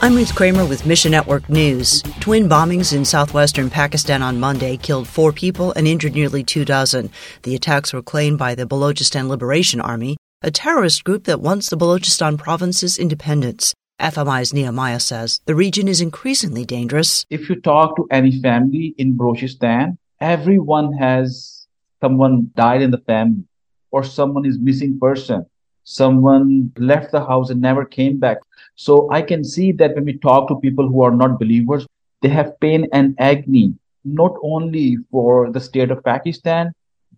I'm Ruth Kramer with Mission Network News. Twin bombings in southwestern Pakistan on Monday killed four people and injured nearly two dozen. The attacks were claimed by the Balochistan Liberation Army, a terrorist group that wants the Balochistan province's independence. FMI's Nehemiah says the region is increasingly dangerous. If you talk to any family in Balochistan, everyone has someone died in the family or someone is missing person someone left the house and never came back. So I can see that when we talk to people who are not believers, they have pain and agony, not only for the state of Pakistan,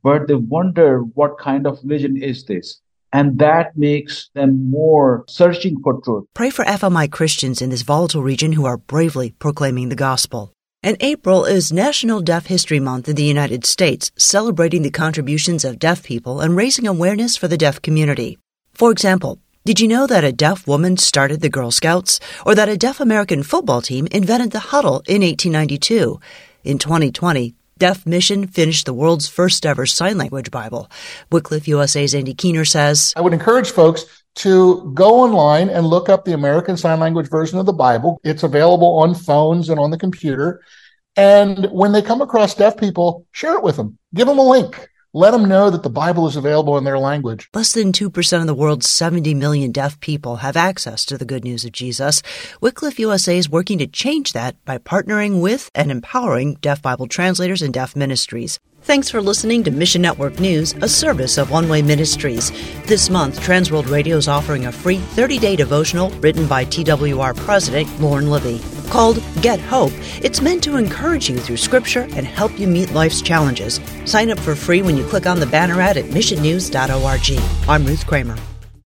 but they wonder what kind of religion is this? And that makes them more searching for truth. Pray for FMI Christians in this volatile region who are bravely proclaiming the gospel. And April is National Deaf History Month in the United States, celebrating the contributions of deaf people and raising awareness for the deaf community. For example, did you know that a deaf woman started the Girl Scouts, or that a deaf American football team invented the huddle in 1892? In 2020, Deaf Mission finished the world's first ever sign language Bible. Wycliffe USA's Andy Keener says I would encourage folks to go online and look up the American Sign Language version of the Bible. It's available on phones and on the computer. And when they come across deaf people, share it with them. Give them a link. Let them know that the Bible is available in their language. Less than 2% of the world's 70 million deaf people have access to the good news of Jesus. Wycliffe USA is working to change that by partnering with and empowering deaf Bible translators and deaf ministries. Thanks for listening to Mission Network News, a service of One Way Ministries. This month, Transworld Radio is offering a free 30 day devotional written by TWR President Lauren Libby called Get Hope. It's meant to encourage you through scripture and help you meet life's challenges. Sign up for free when you click on the banner ad at missionnews.org. I'm Ruth Kramer.